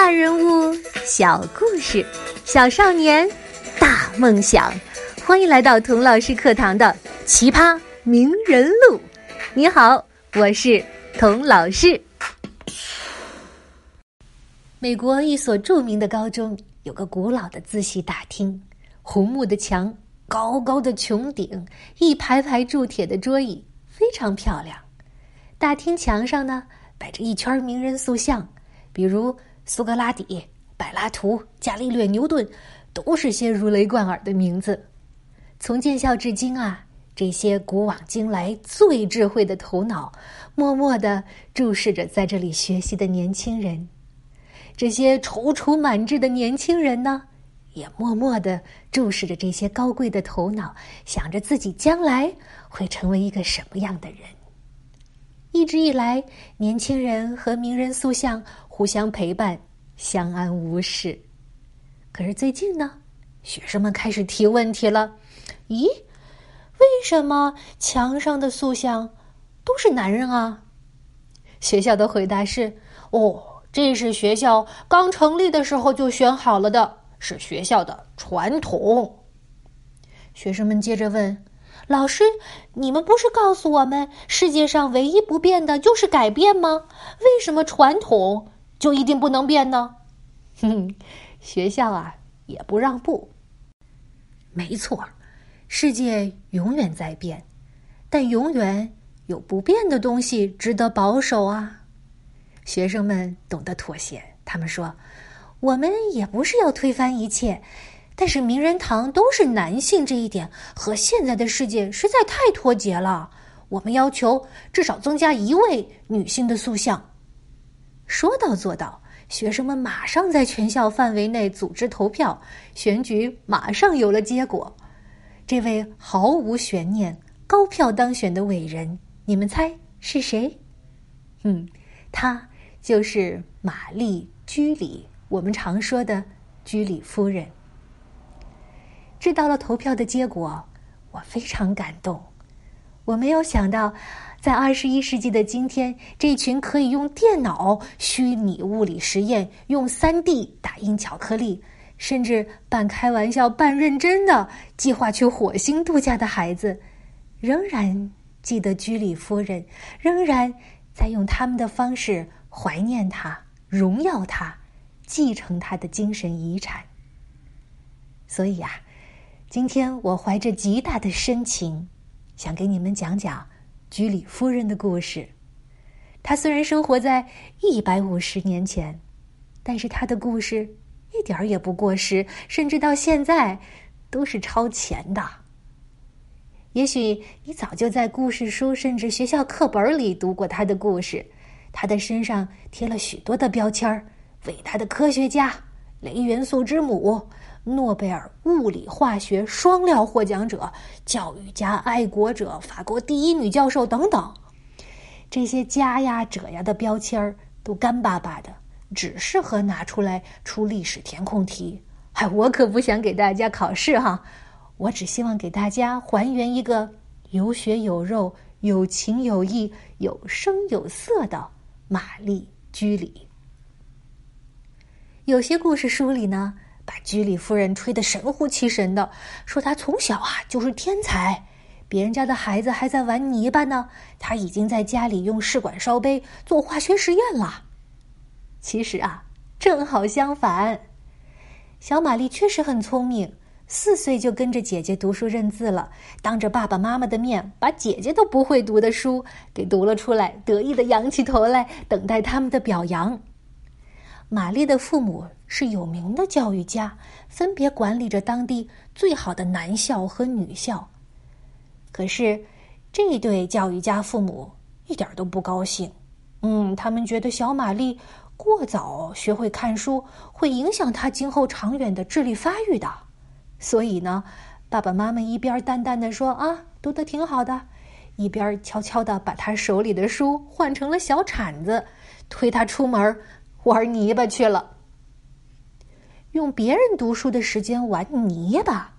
大人物，小故事，小少年，大梦想。欢迎来到童老师课堂的《奇葩名人录》。你好，我是童老师。美国一所著名的高中有个古老的自习大厅，红木的墙，高高的穹顶，一排排铸铁的桌椅，非常漂亮。大厅墙上呢，摆着一圈名人塑像，比如。苏格拉底、柏拉图、伽利略、牛顿，都是些如雷贯耳的名字。从建校至今啊，这些古往今来最智慧的头脑，默默的注视着在这里学习的年轻人。这些踌躇满志的年轻人呢，也默默的注视着这些高贵的头脑，想着自己将来会成为一个什么样的人。一直以来，年轻人和名人塑像。互相陪伴，相安无事。可是最近呢，学生们开始提问题了。咦，为什么墙上的塑像都是男人啊？学校的回答是：哦，这是学校刚成立的时候就选好了的，是学校的传统。学生们接着问：老师，你们不是告诉我们，世界上唯一不变的就是改变吗？为什么传统？就一定不能变呢？哼，学校啊也不让步。没错，世界永远在变，但永远有不变的东西值得保守啊。学生们懂得妥协，他们说：“我们也不是要推翻一切，但是名人堂都是男性这一点和现在的世界实在太脱节了。我们要求至少增加一位女性的塑像。”说到做到，学生们马上在全校范围内组织投票，选举马上有了结果。这位毫无悬念、高票当选的伟人，你们猜是谁？嗯，他就是玛丽·居里，我们常说的居里夫人。知道了投票的结果，我非常感动。我没有想到。在二十一世纪的今天，这群可以用电脑虚拟物理实验、用三 D 打印巧克力，甚至半开玩笑半认真的计划去火星度假的孩子，仍然记得居里夫人，仍然在用他们的方式怀念她、荣耀她、继承她的精神遗产。所以啊，今天我怀着极大的深情，想给你们讲讲。居里夫人的故事，她虽然生活在一百五十年前，但是她的故事一点儿也不过时，甚至到现在都是超前的。也许你早就在故事书甚至学校课本里读过她的故事，她的身上贴了许多的标签儿：伟大的科学家、雷元素之母。诺贝尔物理化学双料获奖者、教育家、爱国者、法国第一女教授等等，这些家呀、者呀的标签儿都干巴巴的，只适合拿出来出历史填空题。嗨，我可不想给大家考试哈，我只希望给大家还原一个有血有肉、有情有义、有声有色的玛丽居里。有些故事书里呢。把居里夫人吹得神乎其神的，说她从小啊就是天才，别人家的孩子还在玩泥巴呢，她已经在家里用试管烧杯做化学实验了。其实啊，正好相反，小玛丽确实很聪明，四岁就跟着姐姐读书认字了，当着爸爸妈妈的面把姐姐都不会读的书给读了出来，得意的仰起头来，等待他们的表扬。玛丽的父母是有名的教育家，分别管理着当地最好的男校和女校。可是，这对教育家父母一点都不高兴。嗯，他们觉得小玛丽过早学会看书，会影响她今后长远的智力发育的。所以呢，爸爸妈妈一边淡淡的说：“啊，读的挺好的”，一边悄悄的把他手里的书换成了小铲子，推他出门。玩泥巴去了，用别人读书的时间玩泥巴，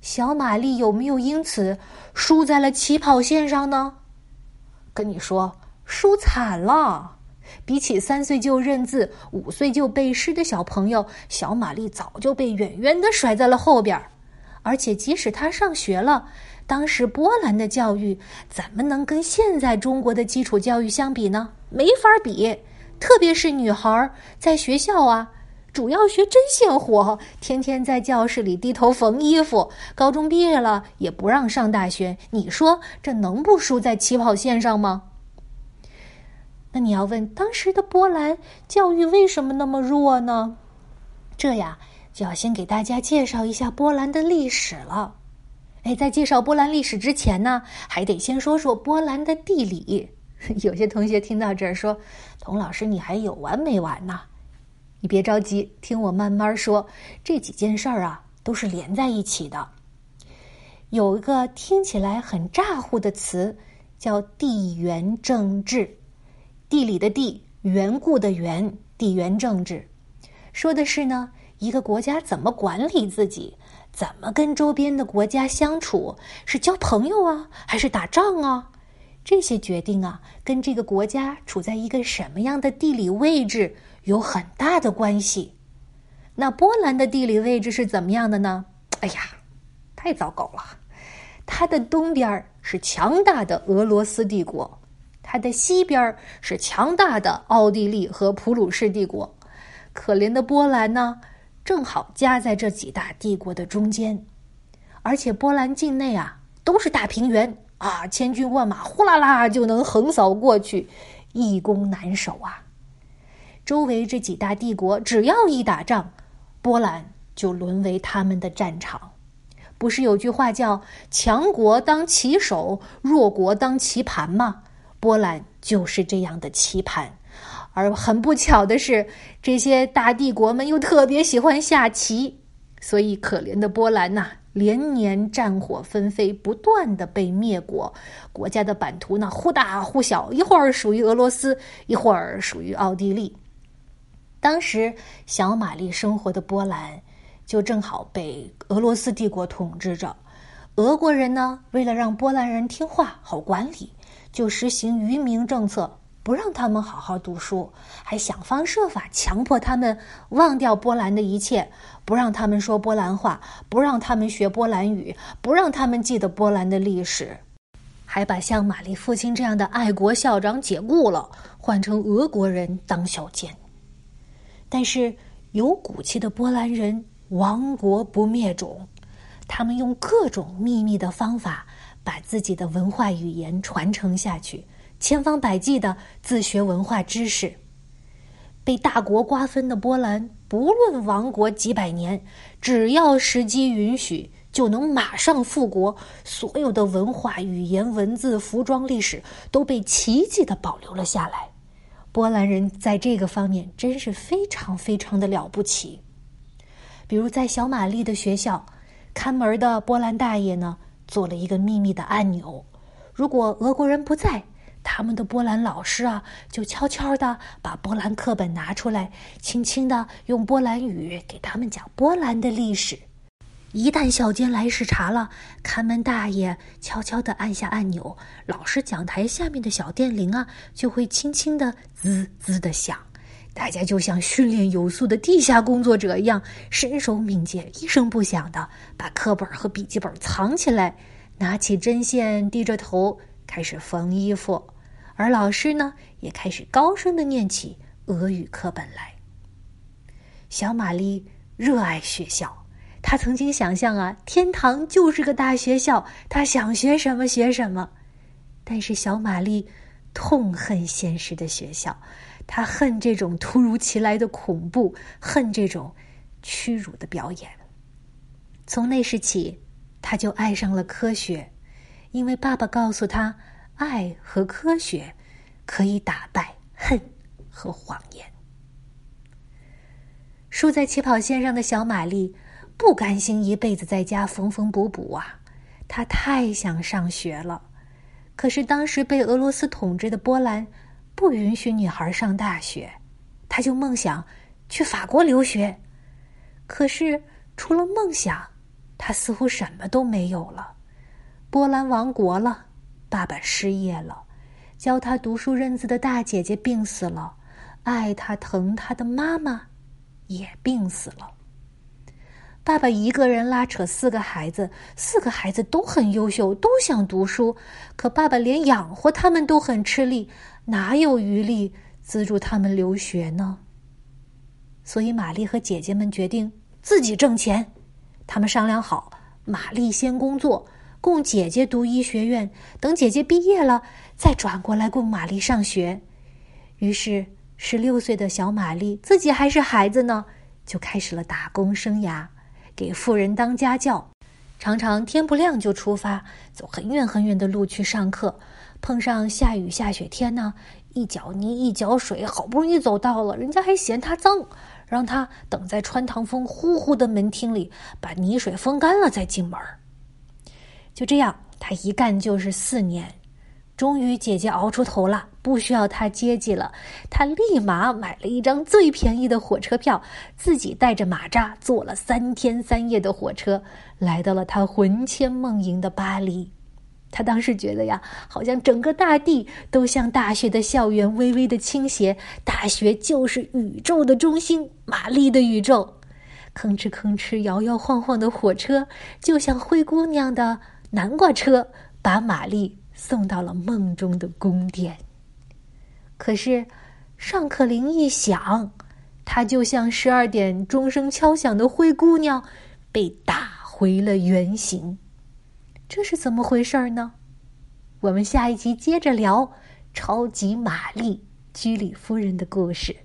小玛丽有没有因此输在了起跑线上呢？跟你说，输惨了。比起三岁就认字、五岁就背诗的小朋友，小玛丽早就被远远的甩在了后边儿。而且，即使她上学了，当时波兰的教育怎么能跟现在中国的基础教育相比呢？没法比。特别是女孩在学校啊。主要学针线活，天天在教室里低头缝衣服。高中毕业了也不让上大学，你说这能不输在起跑线上吗？那你要问当时的波兰教育为什么那么弱呢？这呀就要先给大家介绍一下波兰的历史了。哎，在介绍波兰历史之前呢，还得先说说波兰的地理。有些同学听到这儿说：“童老师，你还有完没完呢？”你别着急，听我慢慢说。这几件事儿啊，都是连在一起的。有一个听起来很咋呼的词，叫地缘政治。地理的地，缘故的缘，地缘政治，说的是呢，一个国家怎么管理自己，怎么跟周边的国家相处，是交朋友啊，还是打仗啊？这些决定啊，跟这个国家处在一个什么样的地理位置。有很大的关系。那波兰的地理位置是怎么样的呢？哎呀，太糟糕了！它的东边是强大的俄罗斯帝国，它的西边是强大的奥地利和普鲁士帝国。可怜的波兰呢，正好夹在这几大帝国的中间。而且波兰境内啊，都是大平原啊，千军万马呼啦啦就能横扫过去，易攻难守啊。周围这几大帝国，只要一打仗，波兰就沦为他们的战场。不是有句话叫“强国当棋手，弱国当棋盘”吗？波兰就是这样的棋盘。而很不巧的是，这些大帝国们又特别喜欢下棋，所以可怜的波兰呐，连年战火纷飞，不断的被灭国。国家的版图呢，忽大忽小，一会儿属于俄罗斯，一会儿属于奥地利。当时，小玛丽生活的波兰，就正好被俄罗斯帝国统治着。俄国人呢，为了让波兰人听话、好管理，就实行愚民政策，不让他们好好读书，还想方设法强迫他们忘掉波兰的一切，不让他们说波兰话，不让他们学波兰语，不让他们记得波兰的历史，还把像玛丽父亲这样的爱国校长解雇了，换成俄国人当校监。但是有骨气的波兰人亡国不灭种，他们用各种秘密的方法把自己的文化语言传承下去，千方百计的自学文化知识。被大国瓜分的波兰，不论亡国几百年，只要时机允许，就能马上复国。所有的文化、语言、文字、服装、历史都被奇迹的保留了下来。波兰人在这个方面真是非常非常的了不起。比如在小玛丽的学校，看门的波兰大爷呢做了一个秘密的按钮，如果俄国人不在，他们的波兰老师啊就悄悄的把波兰课本拿出来，轻轻的用波兰语给他们讲波兰的历史。一旦小监来视察了，看门大爷悄悄地按下按钮，老师讲台下面的小电铃啊，就会轻轻地滋滋地响。大家就像训练有素的地下工作者一样，身手敏捷，一声不响地把课本和笔记本藏起来，拿起针线，低着头开始缝衣服。而老师呢，也开始高声地念起俄语课本来。小玛丽热爱学校。他曾经想象啊，天堂就是个大学校，他想学什么学什么。但是小玛丽痛恨现实的学校，她恨这种突如其来的恐怖，恨这种屈辱的表演。从那时起，他就爱上了科学，因为爸爸告诉他，爱和科学可以打败恨和谎言。输在起跑线上的小玛丽。不甘心一辈子在家缝缝补补啊，他太想上学了。可是当时被俄罗斯统治的波兰不允许女孩上大学，他就梦想去法国留学。可是除了梦想，他似乎什么都没有了。波兰亡国了，爸爸失业了，教他读书认字的大姐姐病死了，爱他、疼他的妈妈也病死了。爸爸一个人拉扯四个孩子，四个孩子都很优秀，都想读书，可爸爸连养活他们都很吃力，哪有余力资助他们留学呢？所以玛丽和姐姐们决定自己挣钱。他们商量好，玛丽先工作，供姐姐读医学院，等姐姐毕业了，再转过来供玛丽上学。于是，十六岁的小玛丽自己还是孩子呢，就开始了打工生涯。给富人当家教，常常天不亮就出发，走很远很远的路去上课。碰上下雨下雪天呢，一脚泥一脚水，好不容易走到了，人家还嫌他脏，让他等在穿堂风呼呼的门厅里，把泥水风干了再进门。就这样，他一干就是四年。终于，姐姐熬出头了，不需要他接济了。他立马买了一张最便宜的火车票，自己带着马扎坐了三天三夜的火车，来到了他魂牵梦萦的巴黎。他当时觉得呀，好像整个大地都向大学的校园微微的倾斜，大学就是宇宙的中心，玛丽的宇宙。吭哧吭哧，摇摇晃晃的火车，就像灰姑娘的南瓜车，把玛丽。送到了梦中的宫殿。可是，上课铃一响，她就像十二点钟声敲响的灰姑娘，被打回了原形。这是怎么回事呢？我们下一集接着聊超级玛丽居里夫人的故事。